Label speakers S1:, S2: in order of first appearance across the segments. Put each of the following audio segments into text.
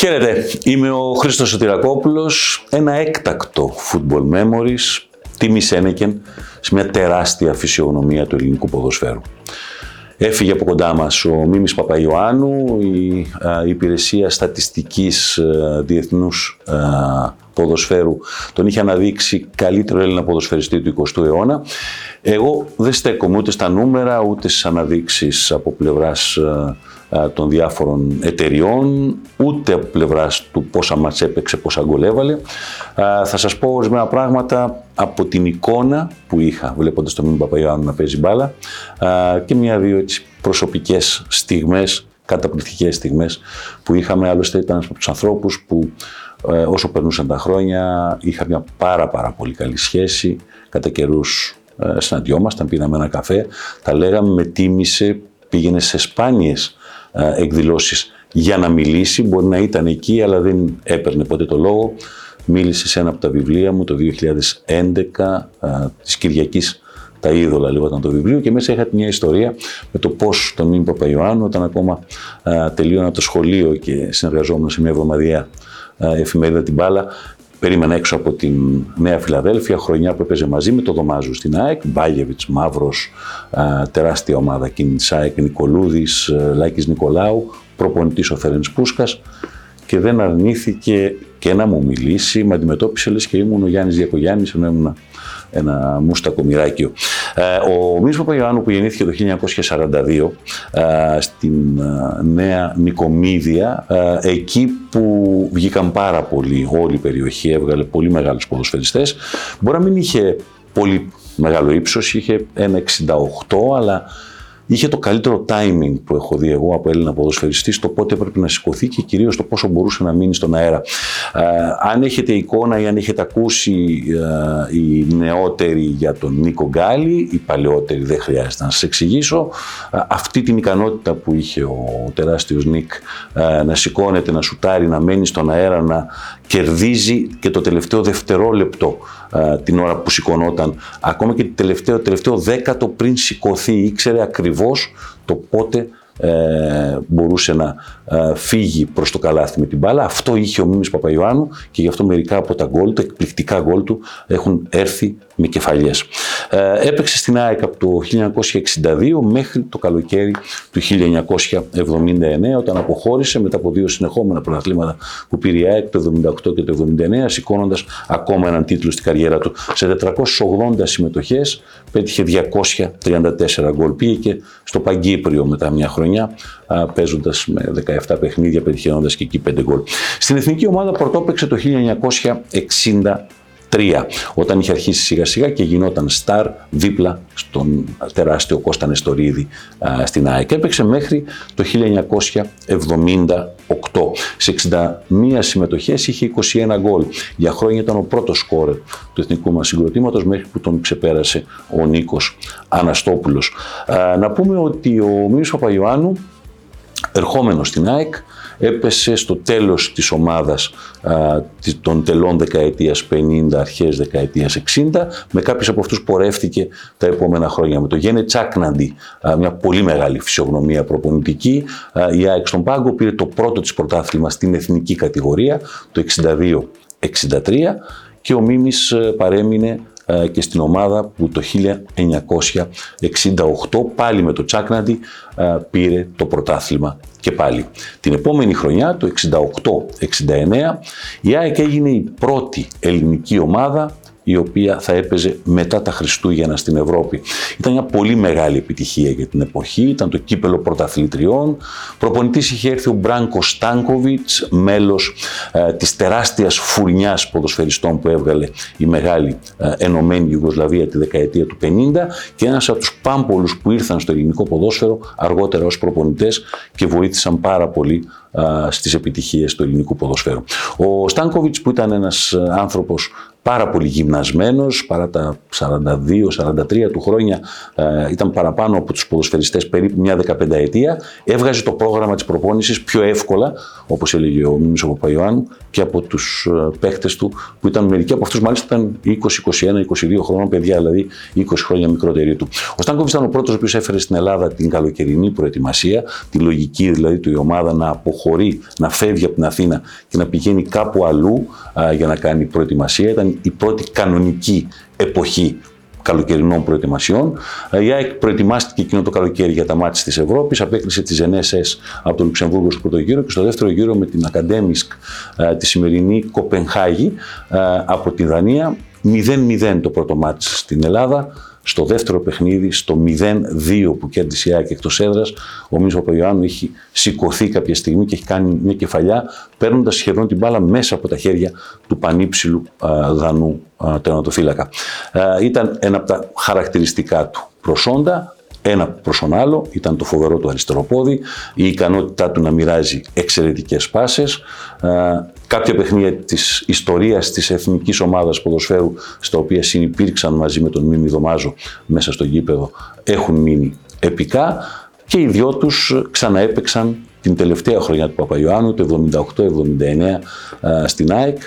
S1: Χαίρετε, είμαι ο Χρήστος Σωτηρακόπουλος, ένα έκτακτο football memories, τιμή Σένεκεν, σε μια τεράστια φυσιογνωμία του ελληνικού ποδοσφαίρου. Έφυγε από κοντά μας ο Μίμης Παπαϊωάννου, η, υπηρεσία στατιστικής α, διεθνούς ποδοσφαίρου τον είχε αναδείξει καλύτερο Έλληνα ποδοσφαιριστή του 20ου αιώνα. Εγώ δεν στέκομαι ούτε στα νούμερα, ούτε στις αναδείξεις από πλευράς των διάφορων εταιριών, ούτε από πλευράς του πόσα μας έπαιξε, πόσα γκολ έβαλε. Θα σας πω ορισμένα πράγματα από την εικόνα που είχα βλέποντας τον Μίμη Παπαϊωάννου να παίζει μπάλα και μια-δύο έτσι προσωπικές στιγμές, καταπληκτικές στιγμές που είχαμε. Άλλωστε ήταν από τους ανθρώπους που ε, όσο περνούσαν τα χρόνια είχα μια πάρα πάρα πολύ καλή σχέση. Κατά καιρούς ε, συναντιόμασταν, πίναμε ένα καφέ, τα λέγαμε, με τίμησε, πήγαινε σε σπάνιες ε, εκδηλώσεις για να μιλήσει. Μπορεί να ήταν εκεί, αλλά δεν έπαιρνε ποτέ το λόγο. Μίλησε σε ένα από τα βιβλία μου το 2011 ε, της Κυριακής τα είδωλα λίγο ήταν το βιβλίο και μέσα είχα μια ιστορία με το πώς τον Μίμη Παπαϊωάννου όταν ακόμα α, τελείωνα το σχολείο και συνεργαζόμουν σε μια εβδομαδιαία εφημερίδα την μπάλα. Περίμενα έξω από την Νέα Φιλαδέλφια, χρονιά που έπαιζε μαζί με το Δωμάζου στην ΑΕΚ, Μπάγεβιτς, Μαύρος, τεράστια ομάδα εκείνη της ΑΕΚ, Νικολούδης, Λάκης Νικολάου, προπονητής ο Φέρενς Πούσκας και δεν αρνήθηκε και να μου μιλήσει, με αντιμετώπισε λες και ήμουν ο Γιάννης Διακογιάννης, ενώ ήμουν ένα μούστακο μοιράκιο. Ε, ο Μίσο Παπαγιάννου που γεννήθηκε το 1942 ε, στην ε, Νέα Νικομίδια, εκεί που βγήκαν πάρα πολύ όλη η περιοχή, έβγαλε πολύ μεγάλους ποδοσφαιριστές. Μπορεί να μην είχε πολύ μεγάλο ύψος, είχε ένα 68, αλλά είχε το καλύτερο timing που έχω δει εγώ από Έλληνα ποδοσφαιριστής στο πότε έπρεπε να σηκωθεί και κυρίως το πόσο μπορούσε να μείνει στον αέρα. Ε, αν έχετε εικόνα ή αν έχετε ακούσει ε, οι νεότεροι για τον Νίκο Γκάλι, οι παλαιότεροι δεν χρειάζεται να σας εξηγήσω, ε, αυτή την ικανότητα που είχε ο τεράστιος Νίκ ε, να σηκώνεται, να σουτάρει, να μένει στον αέρα, να κερδίζει και το τελευταίο δευτερόλεπτο την ώρα που σηκωνόταν. Ακόμα και το τελευταίο, τελευταίο δέκατο πριν σηκωθεί ήξερε ακριβώς το πότε ε, μπορούσε να ε, φύγει προς το καλάθι με την μπάλα. Αυτό είχε ο Μίμης Παπαϊωάννου και γι' αυτό μερικά από τα γκολ, τα εκπληκτικά γκολ του έχουν έρθει με κεφαλιές. Ε, έπαιξε στην ΑΕΚ από το 1962 μέχρι το καλοκαίρι του 1979 όταν αποχώρησε μετά από δύο συνεχόμενα πρωταθλήματα που πήρε η ΑΕΚ το 1978 και το 1979 σηκώνοντας ακόμα έναν τίτλο στην καριέρα του. Σε 480 συμμετοχές πέτυχε 234 γκολ. Πήγε και στο Παγκύπριο μετά μια χρονιά παίζοντας με 17 παιχνίδια, πετυχαίνοντας και εκεί 5 γκολ. Στην εθνική ομάδα πρωτόπαιξε το 1963, όταν είχε αρχίσει σιγά σιγά και γινόταν στάρ δίπλα στον τεράστιο Κώστα Νεστορίδη στην ΑΕΚ. Έπαιξε μέχρι το 1978. Σε 61 συμμετοχές είχε 21 γκολ. Για χρόνια ήταν ο πρώτος σκόρερ του εθνικού μας συγκροτήματος μέχρι που τον ξεπέρασε ο Νίκος Αναστόπουλος. Να πούμε ότι ο Μίμης Παπαϊωάννου ερχόμενος στην ΑΕΚ έπεσε στο τέλος της ομάδας α, των τελών δεκαετίας 50, αρχές δεκαετίας 60, με κάποιους από αυτούς πορεύτηκε τα επόμενα χρόνια. Με το Γένε Τσάκναντι, μια πολύ μεγάλη φυσιογνωμία προπονητική, α, η ΑΕΚ στον πάγκο πήρε το πρώτο της πρωτάθλημα στην εθνική κατηγορία, το 62-63, και ο Μίμης ε, παρέμεινε ε, και στην ομάδα που το 1968 πάλι με το Τσάκναντι ε, πήρε το πρωτάθλημα και πάλι. Την επόμενη χρονιά, το 68-69, η ΑΕΚ έγινε η πρώτη ελληνική ομάδα η οποία θα έπαιζε μετά τα Χριστούγεννα στην Ευρώπη. Ήταν μια πολύ μεγάλη επιτυχία για την εποχή, ήταν το κύπελο πρωταθλητριών. Προπονητής είχε έρθει ο Μπράνκο Στάνκοβιτς, μέλος ε, της τεράστιας φουρνιάς ποδοσφαιριστών που έβγαλε η μεγάλη ε, ενωμένη Ιουγκοσλαβία τη δεκαετία του 50 και ένας από τους πάμπολους που ήρθαν στο ελληνικό ποδόσφαιρο αργότερα ως προπονητές και βοήθησαν πάρα πολύ στις επιτυχίες του ελληνικού ποδοσφαίρου. Ο Στάνκοβιτς που ήταν ένας ε, άνθρωπος πάρα πολύ γυμνασμένος, παρά τα 42-43 του χρόνια ε, ήταν παραπάνω από τους ποδοσφαιριστές περίπου μια 15 ετία, έβγαζε το πρόγραμμα της προπόνησης πιο εύκολα, όπως έλεγε ο Μίμης ο Παπαϊωάννου, και από τους ε, παίχτες του, που ήταν μερικοί από αυτούς μάλιστα ήταν 20, 21, 22 χρόνων παιδιά, δηλαδή 20 χρόνια μικρότεροι του. Ο Στάνκοβιτς ήταν ο πρώτος ο οποίος έφερε στην Ελλάδα την καλοκαιρινή προετοιμασία, τη λογική δηλαδή του η ομάδα να αποχωρήσει αποχωρεί, να φεύγει από την Αθήνα και να πηγαίνει κάπου αλλού για να κάνει προετοιμασία. Ήταν η πρώτη κανονική εποχή καλοκαιρινών προετοιμασιών. Η ΑΕΚ προετοιμάστηκε εκείνο το καλοκαίρι για τα μάτια της Ευρώπης, απέκλεισε τη Ζενέσες από το Λουξεμβούργο στο πρώτο γύρο και στο δεύτερο γύρο με την Ακαντέμισκ τη σημερινή Κοπενχάγη από τη Δανία. 0-0 το πρώτο μάτι στην Ελλάδα. Στο δεύτερο παιχνίδι, στο 0-2 που κέρδισε η ΑΕΚ εκτός έδρας, ο Μίσο Παπαϊωάννου έχει σηκωθεί κάποια στιγμή και έχει κάνει μια κεφαλιά, παίρνοντας σχεδόν την μπάλα μέσα από τα χέρια του πανύψηλου Δανού τερματοφύλακα. Ήταν ένα από τα χαρακτηριστικά του προσόντα, ένα προς τον άλλο, ήταν το φοβερό του αριστεροπόδι, η ικανότητά του να μοιράζει εξαιρετικές πάσες, κάποια παιχνίδια της ιστορίας της εθνικής ομάδας ποδοσφαίρου, στα οποία συνυπήρξαν μαζί με τον Μίμη Δωμάζο μέσα στο γήπεδο, έχουν μείνει επικά και οι δυο τους ξαναέπαιξαν την τελευταία χρονιά του Παπαϊωάννου, το 78-79 στην ΑΕΚ,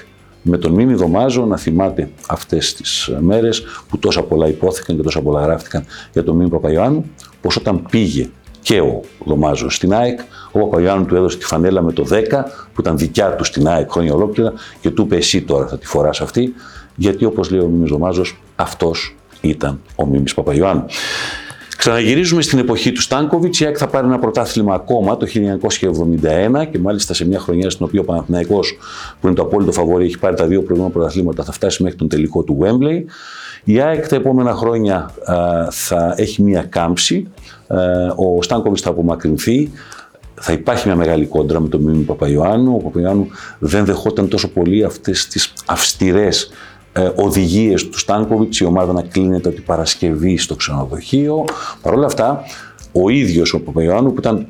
S1: με τον Μίμη Δωμάζο να θυμάται αυτές τις μέρες που τόσα πολλά υπόθηκαν και τόσα πολλά γράφτηκαν για τον Μίμη Παπαϊωάννου, πως όταν πήγε και ο Δωμάζος στην ΑΕΚ, ο Παπαϊωάννου του έδωσε τη φανέλα με το 10 που ήταν δικιά του στην ΑΕΚ χρόνια ολόκληρα και του είπε εσύ τώρα θα τη φοράς αυτή, γιατί όπως λέει ο Μίμης Δωμάζος, αυτός ήταν ο Μίμης Παπαϊωάννου. Ξαναγυρίζουμε στην εποχή του Στάνκοβιτς. Η ΑΕΚ θα πάρει ένα πρωτάθλημα ακόμα το 1971 και μάλιστα σε μια χρονιά στην οποία ο Παναθηναϊκός που είναι το απόλυτο φαβόρι έχει πάρει τα δύο προηγούμενα πρωταθλήματα θα φτάσει μέχρι τον τελικό του Wembley. Η ΑΕΚ τα επόμενα χρόνια θα έχει μια κάμψη. ο Στάνκοβιτς θα απομακρυνθεί. Θα υπάρχει μια μεγάλη κόντρα με τον Μίμη Παπαϊωάννου. Ο Παπαϊωάννου δεν δεχόταν τόσο πολύ αυτές τις αυστηρές ε, οδηγίες του Στάνκοβιτς, η ομάδα να κλείνεται ότι Παρασκευή στο ξενοδοχείο. Παρ' όλα αυτά, ο ίδιος ο Παπαϊωάννου που ήταν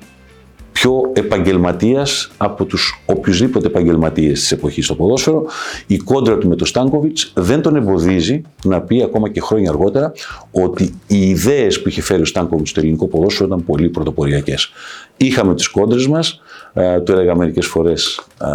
S1: πιο επαγγελματίας από τους οποιουσδήποτε επαγγελματίες της εποχής στο ποδόσφαιρο, η κόντρα του με τον Στάνκοβιτς δεν τον εμποδίζει να πει ακόμα και χρόνια αργότερα ότι οι ιδέες που είχε φέρει ο Στάνκοβιτς στο ελληνικό ποδόσφαιρο ήταν πολύ πρωτοποριακές. Είχαμε τις κόντρες μας, ε, το έλεγα μερικές φορές ε,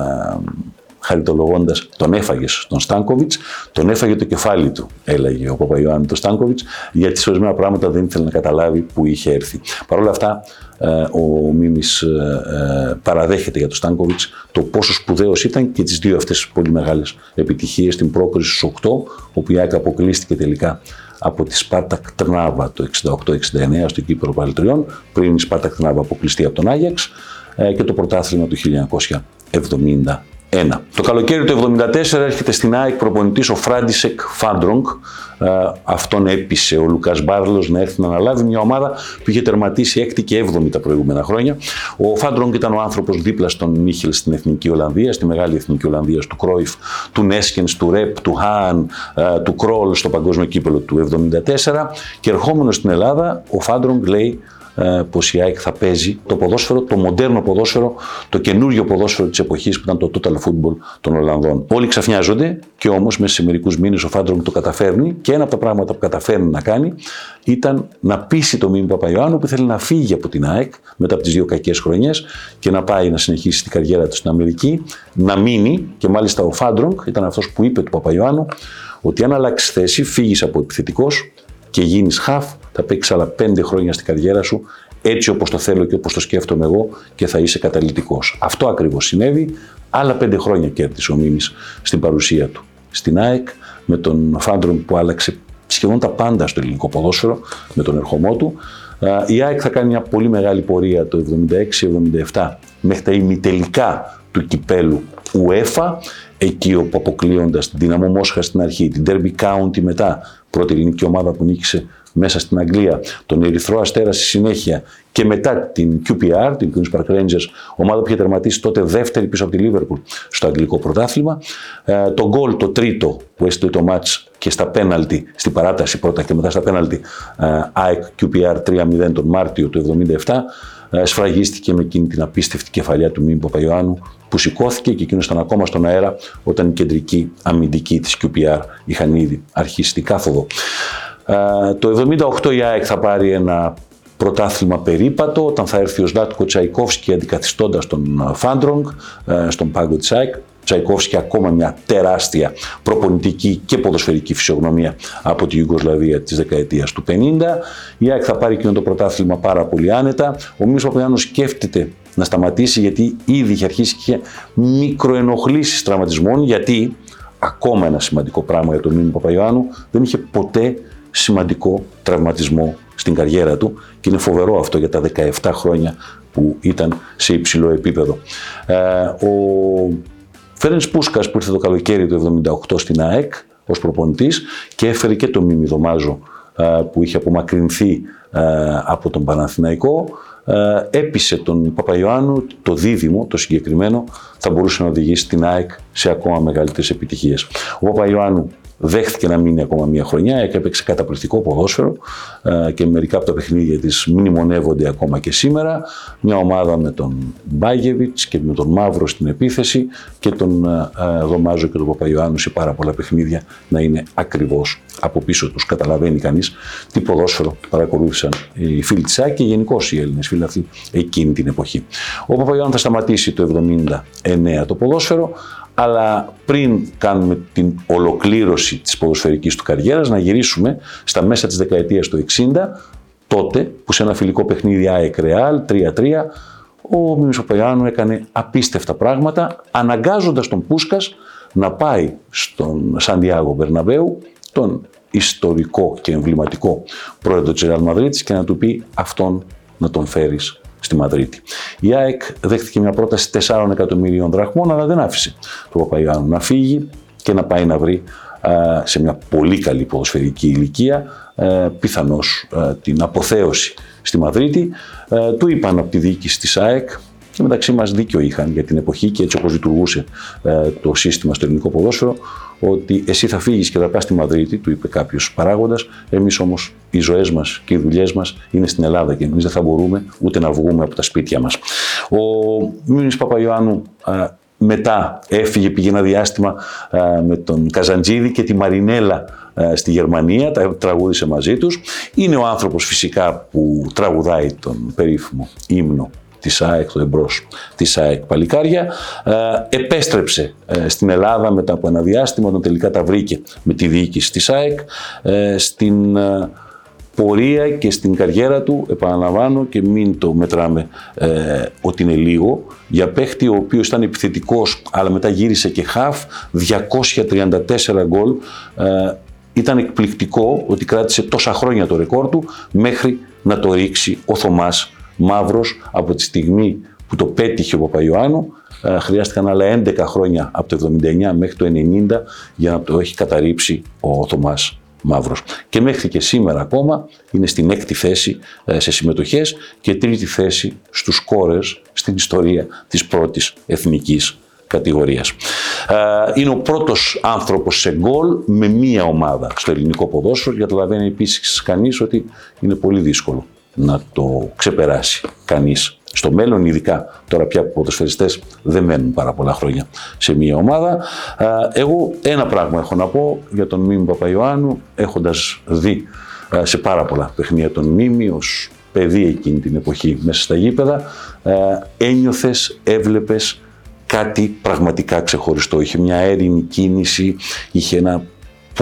S1: χαριτολογώντα, τον έφαγες τον Στάνκοβιτς, τον έφαγε το κεφάλι του, έλεγε ο Παπαϊωάννη τον Στάνκοβιτς, γιατί σε ορισμένα πράγματα δεν ήθελε να καταλάβει που είχε έρθει. Παρ' όλα αυτά, ε, ο Μίμης ε, ε, παραδέχεται για τον Στάνκοβιτς το πόσο σπουδαίος ήταν και τις δύο αυτές πολύ μεγάλες επιτυχίες, την πρόκριση στους 8, όπου η ΑΕΚ αποκλείστηκε τελικά από τη Σπάρτακ Τρνάβα το 68-69 στο Κύπρο Παλαιτριών, πριν η Σπάρτακ Τρνάβα αποκλειστεί από τον Άγιαξ και το πρωτάθλημα του 1970 το καλοκαίρι του 1974 έρχεται στην ΑΕΚ προπονητής ο Φράντισεκ Φάντρονκ. Ε, αυτόν έπεισε ο Λουκάς Μπάρλος να έρθει να αναλάβει μια ομάδα που είχε τερματίσει έκτη και έβδομη τα προηγούμενα χρόνια. Ο Φάντρονκ ήταν ο άνθρωπος δίπλα στον Μίχελ στην Εθνική Ολλανδία, στη μεγάλη Εθνική Ολλανδία του Κρόιφ, του Νέεσκενς, του Ρεπ, του Χάαν, ε, του Κρόλ στο παγκόσμιο κύπελλο του 1974. Και ερχόμενος στην Ελλάδα, ο Φάντρονκ λέει ε, πως η ΑΕΚ θα παίζει το ποδόσφαιρο, το μοντέρνο ποδόσφαιρο, το καινούριο ποδόσφαιρο της εποχής που ήταν το total football των Ολλανδών. Όλοι ξαφνιάζονται και όμως μέσα σε μερικούς μήνες ο Φάντρονκ το καταφέρνει και ένα από τα πράγματα που καταφέρνει να κάνει ήταν να πείσει το Μίμη Παπαϊωάννου που θέλει να φύγει από την ΑΕΚ μετά από τις δύο κακές χρονιές και να πάει να συνεχίσει την καριέρα του στην Αμερική, να μείνει και μάλιστα ο Φάντρονκ ήταν αυτός που είπε του Παπαϊωάννου ότι αν αλλάξεις θέση, φύγεις από επιθετικός και γίνεις χαφ, θα παίξεις άλλα πέντε χρόνια στην καριέρα σου έτσι όπως το θέλω και όπως το σκέφτομαι εγώ και θα είσαι καταλητικός. Αυτό ακριβώς συνέβη. Άλλα πέντε χρόνια κέρδισε ο Μίμης στην παρουσία του. Στην ΑΕΚ με τον Φάντρον που άλλαξε σχεδόν τα πάντα στο ελληνικό ποδόσφαιρο με τον ερχομό του. Η ΑΕΚ θα κάνει μια πολύ μεγάλη πορεία το 76-77 μέχρι τα ημιτελικά του κυπέλου UEFA εκεί όπου αποκλείοντας την Δυναμό Μόσχα στην αρχή, την Derby County μετά, πρώτη ελληνική ομάδα που νίκησε μέσα στην Αγγλία, τον Ερυθρό Αστέρα στη συνέχεια και μετά την QPR, την Queen's Park Rangers, ομάδα που είχε τερματίσει τότε δεύτερη πίσω από τη Liverpool στο αγγλικό πρωτάθλημα. Ε, το γκολ, το τρίτο που έστειλε το μάτς και στα πέναλτι, στην παράταση πρώτα και μετά στα πέναλτι, ε, ΑΕΚ QPR 3-0 τον Μάρτιο του 1977, ε, σφραγίστηκε με εκείνη την απίστευτη κεφαλιά του Μίμη Παπαϊωάννου που σηκώθηκε και εκείνος ήταν ακόμα στον αέρα όταν οι κεντρικοί αμυντικοί της QPR είχαν ήδη αρχίσει την κάθοδο. Ε, το 1978 η ΑΕΚ θα πάρει ένα πρωτάθλημα περίπατο όταν θα έρθει ο Σλάτκο Τσαϊκόφσκι αντικαθιστώντας τον Φάντρογκ ε, στον πάγκο της ΑΕΚ. Τσαϊκόφσκι ακόμα μια τεράστια προπονητική και ποδοσφαιρική φυσιογνωμία από τη Ιουγκοσλαβία της δεκαετίας του 50. Η ΑΕΚ θα πάρει εκείνο το πρωτάθλημα πάρα πολύ άνετα. Ο Μίσο Παπαγιάννος σκέφτεται να σταματήσει γιατί ήδη είχε αρχίσει και είχε μικροενοχλήσεις τραυματισμών γιατί ακόμα ένα σημαντικό πράγμα για τον Μίμη Παπαϊωάννου δεν είχε ποτέ σημαντικό τραυματισμό στην καριέρα του και είναι φοβερό αυτό για τα 17 χρόνια που ήταν σε υψηλό επίπεδο. Ε, ο Φέρενς Πούσκας που ήρθε το καλοκαίρι του 1978 στην ΑΕΚ ως προπονητής και έφερε και τον Μίμη Δωμάζο ε, που είχε απομακρυνθεί ε, από τον Παναθηναϊκό έπεισε τον Παπαϊωάννου το δίδυμο, το συγκεκριμένο, θα μπορούσε να οδηγήσει την ΑΕΚ σε ακόμα μεγαλύτερες επιτυχίες. Ο Παπαϊωάννου δέχτηκε να μείνει ακόμα μια χρονιά και έπαιξε καταπληκτικό ποδόσφαιρο ε, και μερικά από τα παιχνίδια της μνημονεύονται ακόμα και σήμερα. Μια ομάδα με τον Μπάγεβιτς και με τον Μαύρο στην επίθεση και τον ε, ε, Δωμάζο και τον Παπαϊωάννου σε πάρα πολλά παιχνίδια να είναι ακριβώς από πίσω τους. Καταλαβαίνει κανείς τι ποδόσφαιρο παρακολούθησαν οι φίλοι της ΑΕΚ και γενικώς οι Έλληνες φίλοι αυτοί εκείνη την εποχή. Ο Παπαϊωάννου θα σταματήσει το 79 το ποδόσφαιρο, αλλά πριν κάνουμε την ολοκλήρωση της ποδοσφαιρικής του καριέρας, να γυρίσουμε στα μέσα της δεκαετίας του 60, τότε που σε ένα φιλικό παιχνίδι ΑΕΚ Real 3-3, ο Μίμης Παπαγιάννου έκανε απίστευτα πράγματα, αναγκάζοντας τον Πούσκας να πάει στον Σαντιάγο Μπερναβέου, τον ιστορικό και εμβληματικό πρόεδρο της Real Madrid και να του πει αυτόν να τον φέρεις στη Μαδρίτη. Η ΑΕΚ δέχτηκε μια πρόταση 4 εκατομμυρίων δραχμών, αλλά δεν άφησε τον Παπαϊάνου να φύγει και να πάει να βρει σε μια πολύ καλή ποδοσφαιρική ηλικία πιθανώς την αποθέωση στη Μαδρίτη. Του είπαν από τη διοίκηση της ΑΕΚ και μεταξύ μας δίκιο είχαν για την εποχή και έτσι όπως λειτουργούσε το σύστημα στο ελληνικό ποδόσφαιρο ότι εσύ θα φύγεις και θα πας στη Μαδρίτη, του είπε κάποιος παράγοντας. Εμείς όμως οι ζωές μας και οι δουλειές μας είναι στην Ελλάδα και εμείς δεν θα μπορούμε ούτε να βγούμε από τα σπίτια μας. Ο Μίμη Παπαϊωάννου μετά έφυγε, πήγε ένα διάστημα με τον Καζαντζίδη και τη Μαρινέλα στη Γερμανία, τα τραγούδισε μαζί τους. Είναι ο άνθρωπος φυσικά που τραγουδάει τον περίφημο ύμνο Της ΑΕΚ, το εμπρός της ΑΕΚ Παλικάρια. Ε, επέστρεψε ε, στην Ελλάδα μετά από ένα διάστημα, όταν τελικά τα βρήκε με τη διοίκηση της ΑΕΚ. Ε, στην πορεία και στην καριέρα του, επαναλαμβάνω και μην το μετράμε ότι είναι λίγο, για παίχτη ο οποίος ήταν επιθετικός αλλά μετά γύρισε και χαφ, 234 γκολ, ήταν εκπληκτικό ότι κράτησε τόσα χρόνια το ρεκόρ του μέχρι να το ρίξει ο Θωμάς μαύρος από τη στιγμή που το πέτυχε ο Παπαϊωάννου. Ε, χρειάστηκαν άλλα 11 χρόνια από το 79 μέχρι το 90 για να το έχει καταρρύψει ο Θωμάς Μαύρος. Και μέχρι και σήμερα ακόμα είναι στην έκτη θέση ε, σε συμμετοχές και τρίτη θέση στους κόρες στην ιστορία της πρώτης εθνικής κατηγορίας. Ε, είναι ο πρώτος άνθρωπος σε γκολ με μία ομάδα στο ελληνικό ποδόσφαιρο. Καταλαβαίνει επίσης κανείς ότι είναι πολύ δύσκολο να το ξεπεράσει κανείς στο μέλλον, ειδικά τώρα πια που ποδοσφαιριστές δεν μένουν πάρα πολλά χρόνια σε μια ομάδα. Εγώ ένα πράγμα έχω να πω για τον Μίμη Παπαϊωάννου, έχοντας δει σε πάρα πολλά παιχνίδια τον Μίμη ως παιδί εκείνη την εποχή μέσα στα γήπεδα, ένιωθες, έβλεπες κάτι πραγματικά ξεχωριστό. Είχε μια έρημη κίνηση, είχε ένα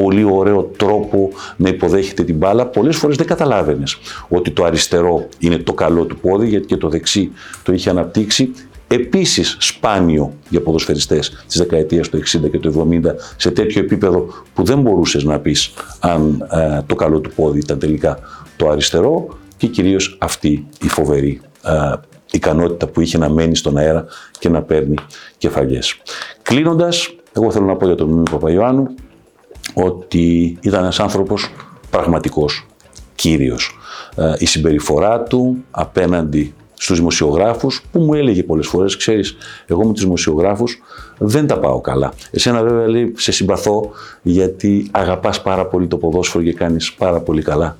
S1: πολύ ωραίο τρόπο να υποδέχεται την μπάλα. Πολλές φορές δεν καταλάβαινες ότι το αριστερό είναι το καλό του πόδι, γιατί και το δεξί το είχε αναπτύξει. Επίσης σπάνιο για ποδοσφαιριστές της δεκαετίας του 60 και του 70 σε τέτοιο επίπεδο που δεν μπορούσες να πεις αν ε, το καλό του πόδι ήταν τελικά το αριστερό και κυρίως αυτή η φοβερή ε, ικανότητα που είχε να μένει στον αέρα και να παίρνει κεφαλιές. Κλείνοντας, εγώ θέλω να πω για τον Μίμη Παπαϊωάννου ότι ήταν ένας άνθρωπος πραγματικός, κύριος. Ε, η συμπεριφορά του απέναντι στους δημοσιογράφους που μου έλεγε πολλές φορές, ξέρεις, εγώ με τους δημοσιογράφους δεν τα πάω καλά. Εσένα βέβαια λέει, σε συμπαθώ γιατί αγαπάς πάρα πολύ το ποδόσφαιρο και κάνεις πάρα πολύ καλά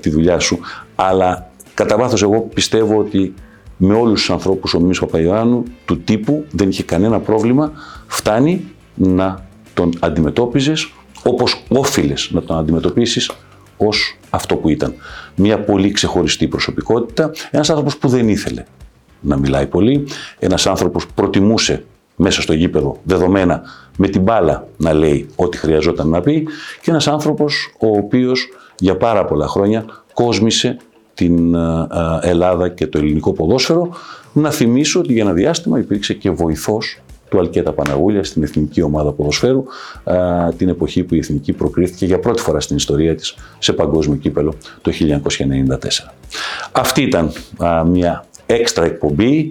S1: τη δουλειά σου, αλλά κατά βάθος εγώ πιστεύω ότι με όλους τους ανθρώπους ο Μίμης Παπαϊωάννου του τύπου δεν είχε κανένα πρόβλημα, φτάνει να τον αντιμετώπιζες όπως όφιλες να τον αντιμετωπίσεις ως αυτό που ήταν. Μια πολύ ξεχωριστή προσωπικότητα, ένας άνθρωπος που δεν ήθελε να μιλάει πολύ, ένας άνθρωπος που προτιμούσε μέσα στο γήπεδο δεδομένα με την μπάλα να λέει ό,τι χρειαζόταν να πει και ένας άνθρωπος ο οποίος για πάρα πολλά χρόνια κόσμησε την Ελλάδα και το ελληνικό ποδόσφαιρο. Να θυμίσω ότι για ένα διάστημα υπήρξε και βοηθός του Αλκέτα Παναγούλια στην Εθνική Ομάδα Ποδοσφαίρου την εποχή που η Εθνική προκρίθηκε για πρώτη φορά στην ιστορία της σε παγκόσμιο κύπελο το 1994. Αυτή ήταν μια έξτρα εκπομπή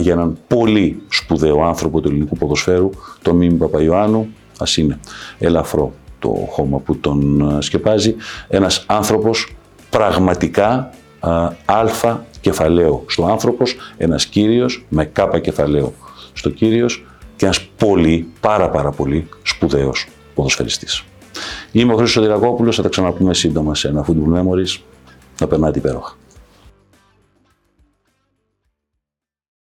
S1: για έναν πολύ σπουδαίο άνθρωπο του ελληνικού ποδοσφαίρου, τον Μίμη Παπαϊωάννου, ας είναι ελαφρό το χώμα που τον σκεπάζει, ένας άνθρωπος πραγματικά αλφα κεφαλαίο στο άνθρωπος, ένας κύριος με κάπα κεφαλαίο στο κύριος και ένας πολύ, πάρα πάρα πολύ σπουδαίος ποδοσφαιριστής. Είμαι ο Χρήστος Δηρακόπουλος, θα τα ξαναπούμε σύντομα σε ένα Football Memories. Να περνάτε υπέροχα.